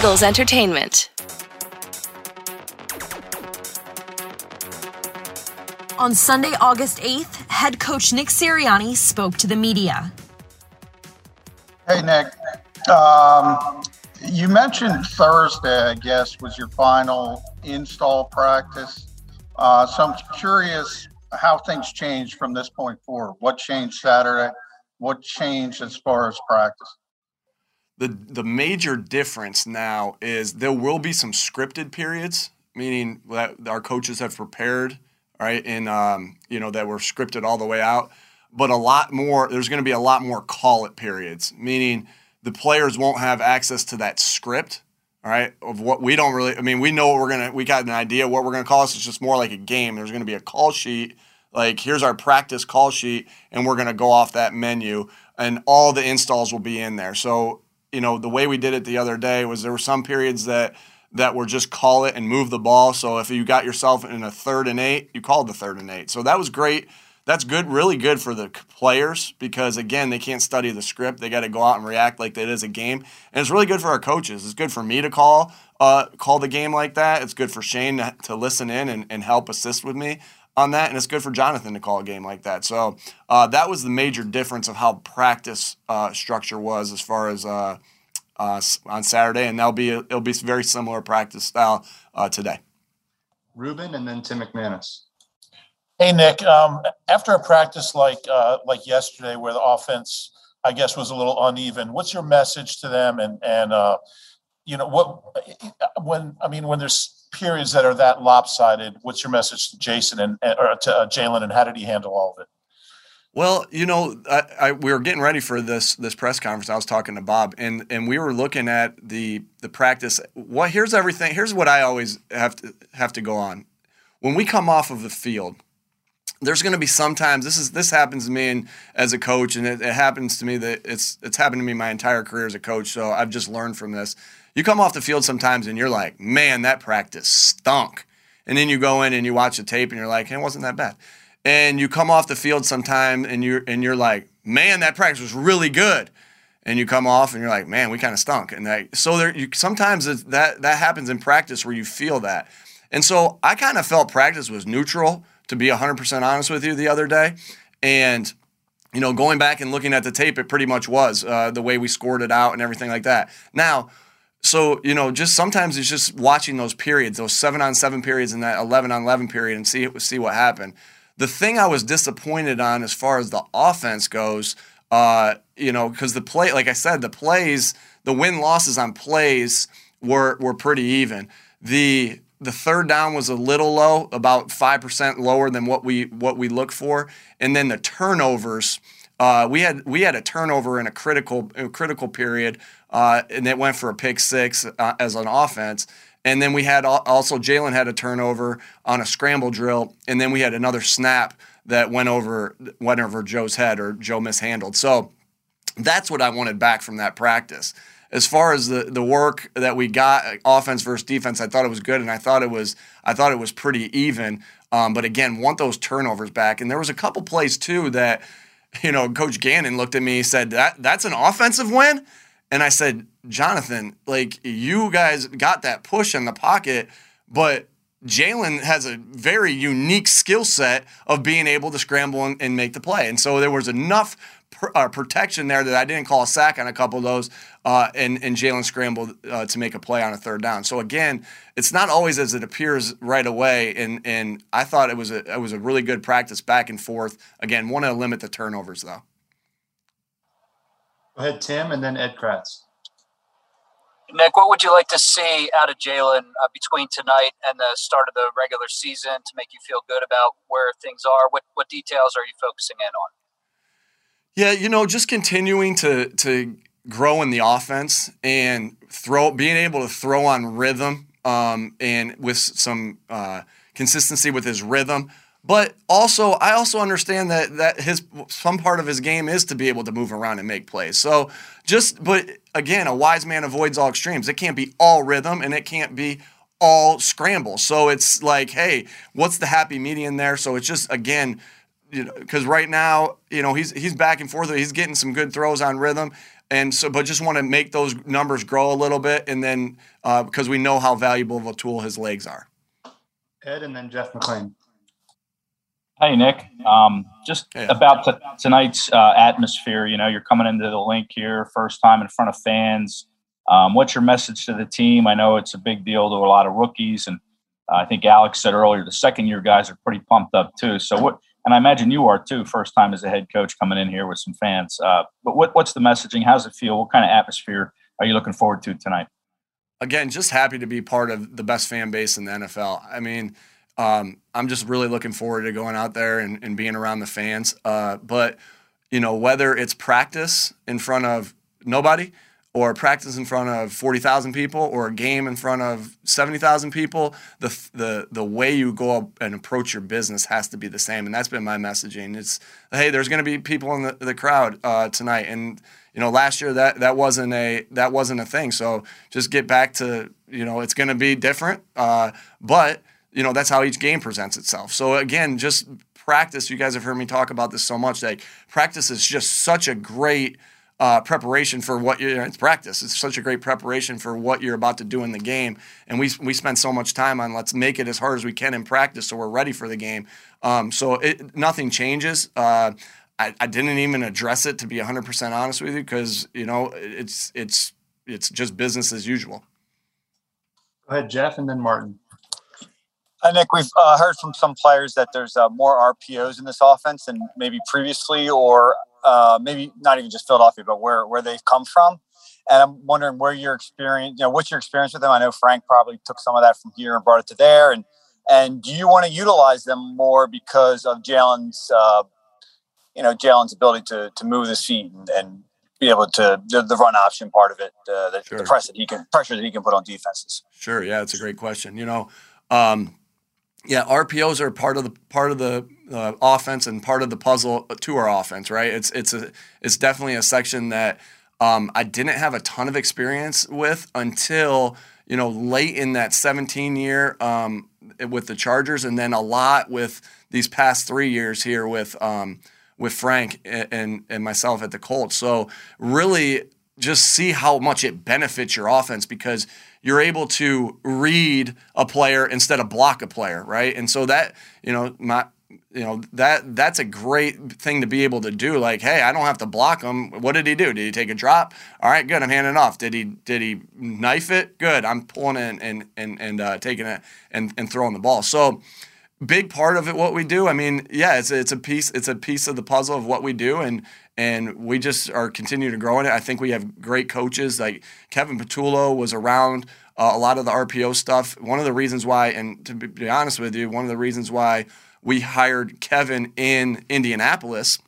Eagles Entertainment. On Sunday, August 8th, head coach Nick Sirianni spoke to the media. Hey, Nick. Um, you mentioned Thursday, I guess, was your final install practice. Uh, so I'm curious how things changed from this point forward. What changed Saturday? What changed as far as practice? The the major difference now is there will be some scripted periods, meaning that our coaches have prepared, right, and um, you know that were scripted all the way out. But a lot more, there's going to be a lot more call it periods, meaning the players won't have access to that script right, of what we don't really. I mean, we know what we're gonna. We got an idea what we're gonna call this. It's just more like a game. There's gonna be a call sheet. Like here's our practice call sheet, and we're gonna go off that menu, and all the installs will be in there. So you know, the way we did it the other day was there were some periods that that were just call it and move the ball. So if you got yourself in a third and eight, you called the third and eight. So that was great that's good, really good for the players because again, they can't study the script. They got to go out and react like it is a game, and it's really good for our coaches. It's good for me to call uh, call the game like that. It's good for Shane to, to listen in and, and help assist with me on that, and it's good for Jonathan to call a game like that. So uh, that was the major difference of how practice uh, structure was as far as uh, uh, on Saturday, and that'll be a, it'll be very similar practice style uh, today. Ruben and then Tim McManus. Hey Nick, um, after a practice like uh, like yesterday, where the offense, I guess, was a little uneven, what's your message to them? And and uh, you know what when I mean when there's periods that are that lopsided, what's your message to Jason and or to uh, Jalen, and how did he handle all of it? Well, you know, I, I, we were getting ready for this this press conference. I was talking to Bob, and and we were looking at the the practice. What here's everything. Here's what I always have to have to go on. When we come off of the field, there's going to be sometimes this is this happens to me and as a coach and it, it, happens to me that it's it's happened to me my entire career as a coach so i've just learned from this you come off the field sometimes and you're like man that practice stunk. And then you go in and you watch the tape and you're like hey, it wasn't that bad. And you come off the field sometime and you're and you're like man that practice was really good. And you come off and you're like man we kind of stunk. And that, so there you sometimes that that happens in practice where you feel that. And so i kind of felt practice was neutral to be 100% honest with you, the other day. And, you know, going back and looking at the tape, it pretty much was uh, the way we scored it out and everything like that. Now, so, you know, just sometimes it's just watching those periods, those seven on seven periods and that 11 on 11 period and see, see what happened. The thing I was disappointed on as far as the offense goes, uh, you know, because the play, like I said, the plays, the win losses on plays were, were pretty even. The the third down was a little low, about five percent lower than what we what we look for, and then the turnovers. Uh, we had we had a turnover in a critical a critical period, uh, and it went for a pick six uh, as an offense. And then we had also Jalen had a turnover on a scramble drill, and then we had another snap that went over went over Joe's head or Joe mishandled. So that's what I wanted back from that practice as far as the the work that we got, offense versus defense, I thought it was good, and I thought it was I thought it was pretty even. Um, but again, want those turnovers back. And there was a couple plays too that, you know, Coach Gannon looked at me, said that that's an offensive win, and I said, Jonathan, like you guys got that push in the pocket, but Jalen has a very unique skill set of being able to scramble and, and, make the play. And so there was enough pr- uh, protection there that I didn't call a sack on a couple of those, uh, and, and Jalen scrambled uh, to make a play on a third down. So again, it's not always as it appears right away. And, and I thought it was, a, it was a really good practice back and forth. Again, want to limit the turnovers though. Go ahead, Tim, and then Ed Kracz. Nick, what would you like to see out of Jalen uh, between tonight and the start of the regular season to make you feel good about where things are? What what details are you focusing in on? Yeah, you know, just continuing to to grow in the offense and throw, being able to throw on rhythm um, and with some uh, consistency with his rhythm. But also, I also understand that that his some part of his game is to be able to move around and make plays. So just, but again, a wise man avoids all extremes. It can't be all rhythm and it can't be all scramble. So it's like, hey, what's the happy median there? So it's just again, you know, because right now, you know, he's he's back and forth. He's getting some good throws on rhythm. And so but just want to make those numbers grow a little bit, and then uh, because we know how valuable of a tool his legs are. Ed and then Jeff McLane. Hey Nick, um, just Yeah. about t- tonight's uh, atmosphere. You know, you're coming into the Linc here, first time in front of fans. Um, what's your message to the team? I know it's a big deal to a lot of rookies, and uh, I think Alex said earlier the second year guys are pretty pumped up too. So what? And I imagine you are too. First time as a head coach coming in here with some fans. Uh, but what, what's the messaging? How's it feel? What kind of atmosphere are you looking forward to tonight? again, just happy to be part of the best fan base in the NFL. I mean, um, I'm just really looking forward to going out there and, and being around the fans. Uh, but, you know, whether it's practice in front of nobody or practice in front of 40,000 people or a game in front of 70,000 people, the, the, the way you go up and approach your business has to be the same. And that's been my messaging. It's, hey, there's going to be people in the, the crowd uh, tonight. And, you know, last year that that wasn't a that wasn't a thing. So just get back to you know it's going to be different, uh, but you know that's how each game presents itself. So again, just practice. You guys have heard me talk about this so much. Like practice is just such a great uh, preparation for what you're. It's practice. It's such a great preparation for what you're about to do in the game. And we we spend so much time on let's make it as hard as we can in practice so we're ready for the game. Um, so it, nothing changes. Uh, I, I didn't even address it to be 100% honest with you because you know it's it's it's just business as usual. Go ahead, Jeff, and then Martin. I think we've uh, heard from some players that there's uh, more RPOs in this offense than maybe previously, or uh, maybe not even just Philadelphia, but where where they've come from. And I'm wondering where your experience, you know, what's your experience with them? I know Frank probably took some of that from here and brought it to there. And and do you want to utilize them more because of Jalen's, uh, you know, Jalen's ability to to move his feet and, and be able to the, the run option part of it, uh, the, Sure. the press that he can pressure that he can put on defenses. Sure, yeah, it's a great question. You know, um, yeah, RPOs are part of the part of the uh, offense and part of the puzzle to our offense, right? It's it's a it's definitely a section that um, I didn't have a ton of experience with until you know late in that 17 year um, with the Chargers, and then a lot with these past three years here with um, with Frank and, and and myself at the Colts. So really, just see how much it benefits your offense because you're able to read a player instead of block a player, right? And so that you know my you know that that's a great thing to be able to do. Like, hey, I don't have to block him. What did he do? Did he take a drop? All right, good. I'm handing off. Did he did he knife it? Good. I'm pulling it and and and uh, taking it and and throwing the ball. So big part of it what we do. I mean yeah it's it's a piece it's a piece of the puzzle of what we do and and we just are continuing to grow in it. I think we have great coaches. Like kevin patullo was around uh, a lot of the rpo stuff. One of the reasons why and to be, be honest with you one of the reasons why we hired kevin in indianapolis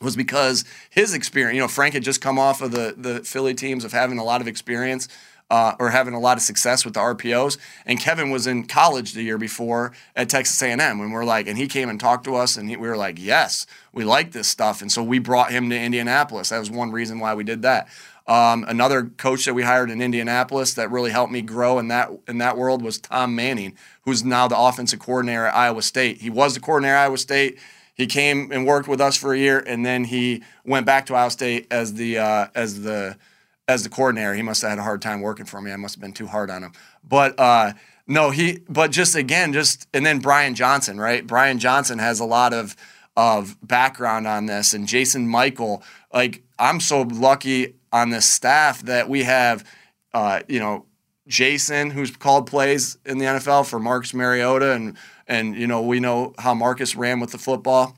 was because his experience, you know, Frank had just come off of the the Philly teams of having a lot of experience uh, or having a lot of success with the RPOs, and Kevin was in college the year before at Texas A&M, and we're like, and he came and talked to us, and he, we were like, yes, we like this stuff, and so we brought him to Indianapolis. That was one reason why we did that. Um, another coach that we hired in Indianapolis that really helped me grow in that in that world was Tom Manning, who's now the offensive coordinator at Iowa State. He was the coordinator at Iowa State he came and worked with us for a year, and then he went back to Iowa State as the uh, as the as the coordinator. He must have had a hard time working for me. I must have been too hard on him. But uh, no, he. But just again, just and then Brian Johnson, right? Brian Johnson has a lot of of background on this, and Jason Michael. Like I'm so lucky on this staff that we have, uh, you know, Jason, who's called plays in the NFL for Marcus Mariota, and and you know we know how Marcus ran with the football.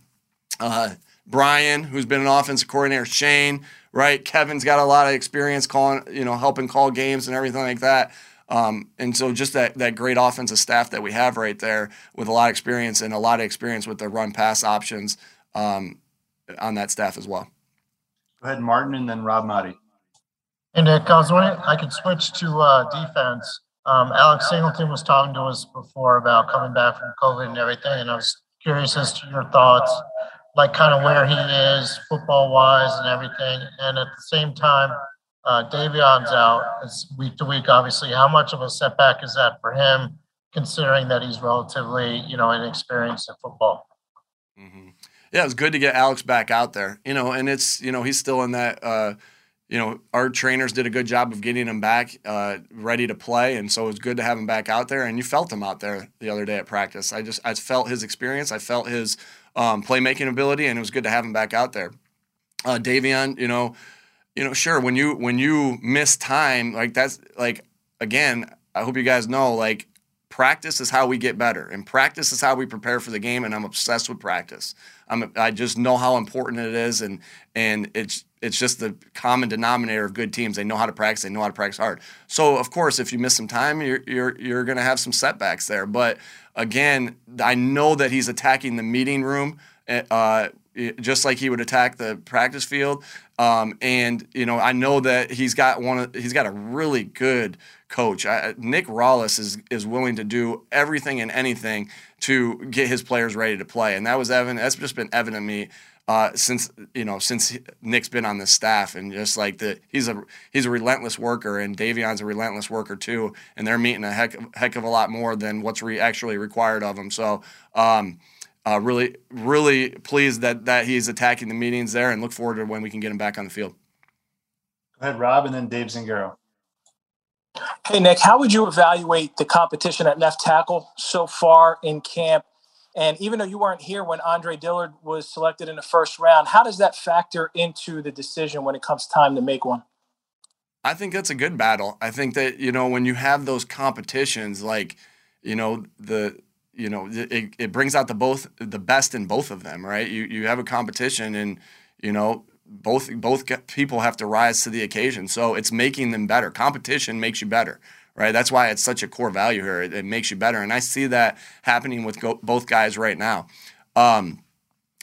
Uh, Brian, who's been an offensive coordinator, Shane, right? Kevin's got a lot of experience calling, you know, helping call games and everything like that. Um, and so just that that great offensive staff that we have right there with a lot of experience and a lot of experience with the run pass options um, on that staff as well. Go ahead, Martin, and then Rob Maaddi. Hey, Nick, I was wondering, I could switch to uh, defense. Um, Alex Singleton was talking to us before about coming back from COVID and everything, and I was curious as to your thoughts, like kind of where he is football wise and everything. And at the same time, uh, Davion's out it's week to week, obviously. How much of a setback is that for him, considering that he's relatively, you know, inexperienced in football? Mm-hmm. Yeah, it was good to get Alex back out there. You know, and it's you know he's still in that uh, you know, our trainers did a good job of getting him back uh, ready to play, and so it was good to have him back out there. And you felt him out there the other day at practice. I just I felt his experience, I felt his um, playmaking ability, and it was good to have him back out there. Uh, Davion, you know, you know, sure when you when you miss time like that's like again, I hope you guys know like practice is how we get better and practice is how we prepare for the game and i'm obsessed with practice i'm i just know how important it is and and it's it's just the common denominator of good teams. They know how to practice they know how to practice hard. So of course if you miss some time you're you're, you're going to have some setbacks there. But again i know that he's attacking the meeting room eh, uh, just like he would attack the practice field. Um, and you know i know that he's got one of, he's got a really good coach. I, Nick Rallis is is willing to do everything and anything to get his players ready to play, and that was evident. That's just been evident to me uh, since you know since Nick's been on the staff, and just like the he's a he's a relentless worker, and Davion's a relentless worker too, and they're meeting a heck heck of a lot more than what's re- actually required of them. So. Um, uh, really, really pleased that that he's attacking the meetings there, and look forward to when we can get him back on the field. Go ahead, Rob, and then Dave Zangaro. Hey, Nick, how would you evaluate the competition at left tackle so far in camp? And even though you weren't here when Andre Dillard was selected in the first round, how does that factor into the decision when it comes time to make one? I think that's a good battle. I think that, you know, when you have those competitions, like, you know, the, you know, it, it brings out the both the best in both of them, right? You you have a competition and, you know, both both people have to rise to the occasion. So it's making them better. Competition makes you better, right? That's why it's such a core value here. It, it makes you better, and I see that happening with go, both guys right now. Um,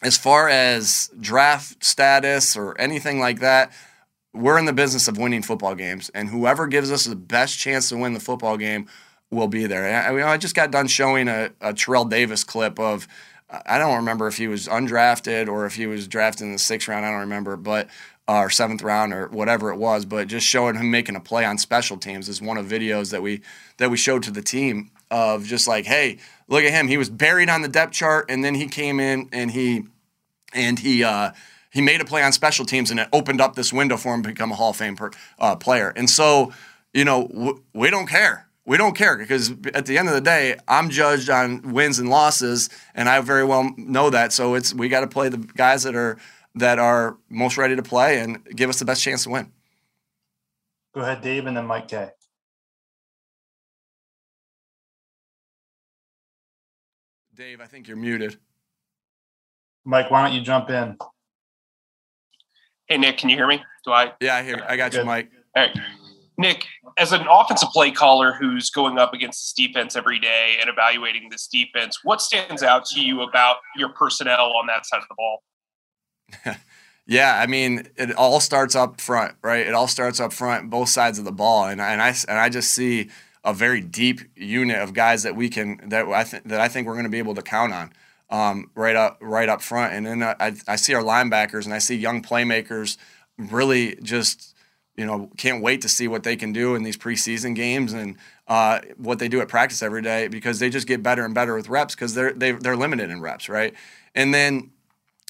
as far as draft status or anything like that, we're in the business of winning football games, and whoever gives us the best chance to win the football game will be there. I, I just got done showing a, a Terrell Davis clip of I don't remember if he was undrafted or if he was drafted in the sixth round. I don't remember, but or seventh round or whatever it was. But just showing him making a play on special teams is one of videos that we that we showed to the team of just like, hey, look at him. He was buried on the depth chart, and then he came in and he and he. Uh, he made a play on special teams and it opened up this window for him to become a Hall of Fame per, uh, player. And so, you know, w- we don't care we don't care because at the end of the day, I'm judged on wins and losses, and I very well know that. So it's we got to play the guys that are that are most ready to play and give us the best chance to win. Go ahead, Dave, and then Mike K. Dave, I think you're muted. Mike, why don't you jump in? Hey, Nick, can you hear me? Do I? Yeah, I hear. I got Good. you, Mike. All right. Nick, as an offensive play caller who's going up against this defense every day and evaluating this defense, what stands out to you about your personnel on that side of the ball? yeah, I mean, it all starts up front, right? It all starts up front, both sides of the ball, and and I and I just see a very deep unit of guys that we can that I think that I think we're going to be able to count on. Um, right up right up front, and then I, I see our linebackers and I see young playmakers really just you know, can't wait to see what they can do in these preseason games and uh, what they do at practice every day because they just get better and better with reps because they're they, they're limited in reps, right? And then,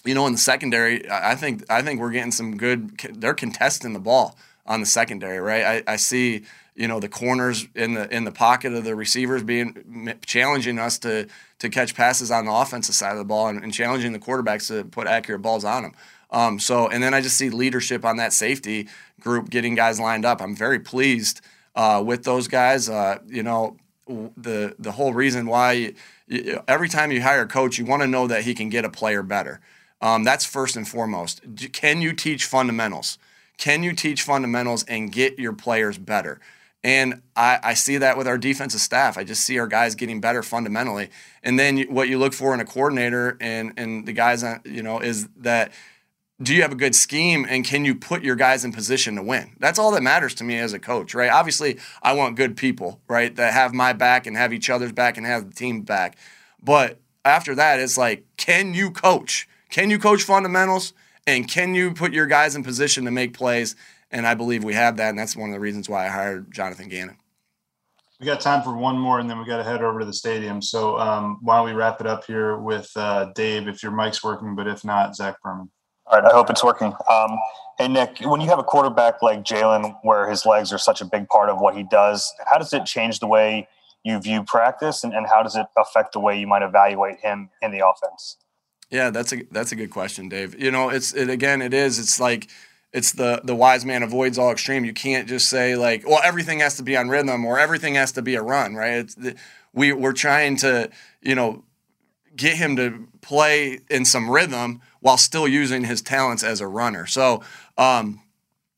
you know, in the secondary, I think I think we're getting some good. They're contesting the ball on the secondary, right? I, I see you know the corners in the in the pocket of the receivers being challenging us to to catch passes on the offensive side of the ball and, and challenging the quarterbacks to put accurate balls on them. Um, so, and then I just see leadership on that safety group getting guys lined up. I'm very pleased uh, with those guys. Uh, you know, the the whole reason why you, every time you hire a coach, you want to know that he can get a player better. Um, that's first and foremost. Can you teach fundamentals? Can you teach fundamentals and get your players better? And I, I, see that with our defensive staff. I just see our guys getting better fundamentally. And then what you look for in a coordinator and and the guys, you know, is that do you have a good scheme and can you put your guys in position to win? That's all that matters to me as a coach, right? Obviously, I want good people, right, that have my back and have each other's back and have the team back. But after that, it's like, can you coach? Can you coach fundamentals? And can you put your guys in position to make plays? And I believe we have that. And that's one of the reasons why I hired Jonathan Gannon. We got time for one more, and then we got to head over to the stadium. So um, why don't we wrap it up here with uh, Dave, if your mic's working, but if not, Zach Berman. All right, I hope it's working. Um, hey, Nick, when you have a quarterback like Jalen, where his legs are such a big part of what he does, how does it change the way you view practice, and, and how does it affect the way you might evaluate him in the offense? Yeah, that's a that's a good question, Dave. You know, it's it, again, it is. It's like it's the the wise man avoids all extreme. You can't just say like, well, everything has to be on rhythm or everything has to be a run, right? It's we we're trying to you know get him to play in some rhythm while still using his talents as a runner. So, um,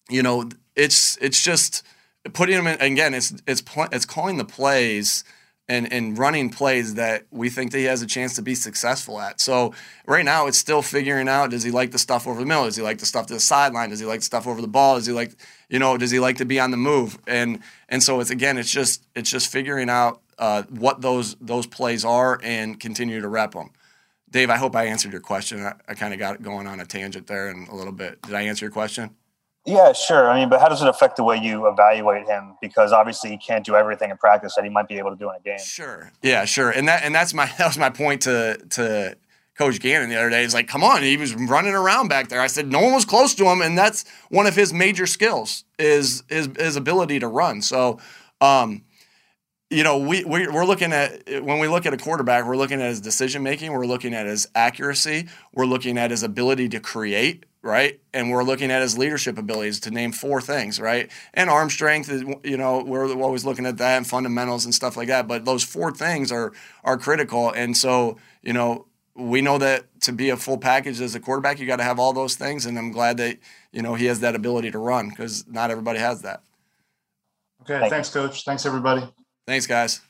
you know, it's it's just putting him in again. It's it's pl- it's calling the plays and and running plays that we think that he has a chance to be successful at. So right now it's still figuring out does he like the stuff over the middle? Does he like the stuff to the sideline? Does he like the stuff over the ball? Does he like you know, does he like to be on the move? And and so it's again it's just it's just figuring out uh, what those those plays are and continue to rep them. Dave, I hope I answered your question. I, I kind of got going on a tangent there and a little bit. Did I answer your question? Yeah, sure. I mean, but how does it affect the way you evaluate him? Because obviously he can't do everything in practice that he might be able to do in a game. Sure. Yeah, sure. And that and that's my that was my point to to Coach Gannon the other day. He's like, come on, he was running around back there. I said, no one was close to him, and that's one of his major skills is his his ability to run. So um, you know, we, we we're looking at when we look at a quarterback, we're looking at his decision making, we're looking at his accuracy, we're looking at his ability to create, right? And we're looking at his leadership abilities to name four things, right? And arm strength is, you know, we're always looking at that and fundamentals and stuff like that. But those four things are are critical. And so, you know, we know that to be a full package as a quarterback, you got to have all those things. And I'm glad that you know he has that ability to run because not everybody has that. Okay, thanks, coach. Thanks, everybody. Thanks, guys.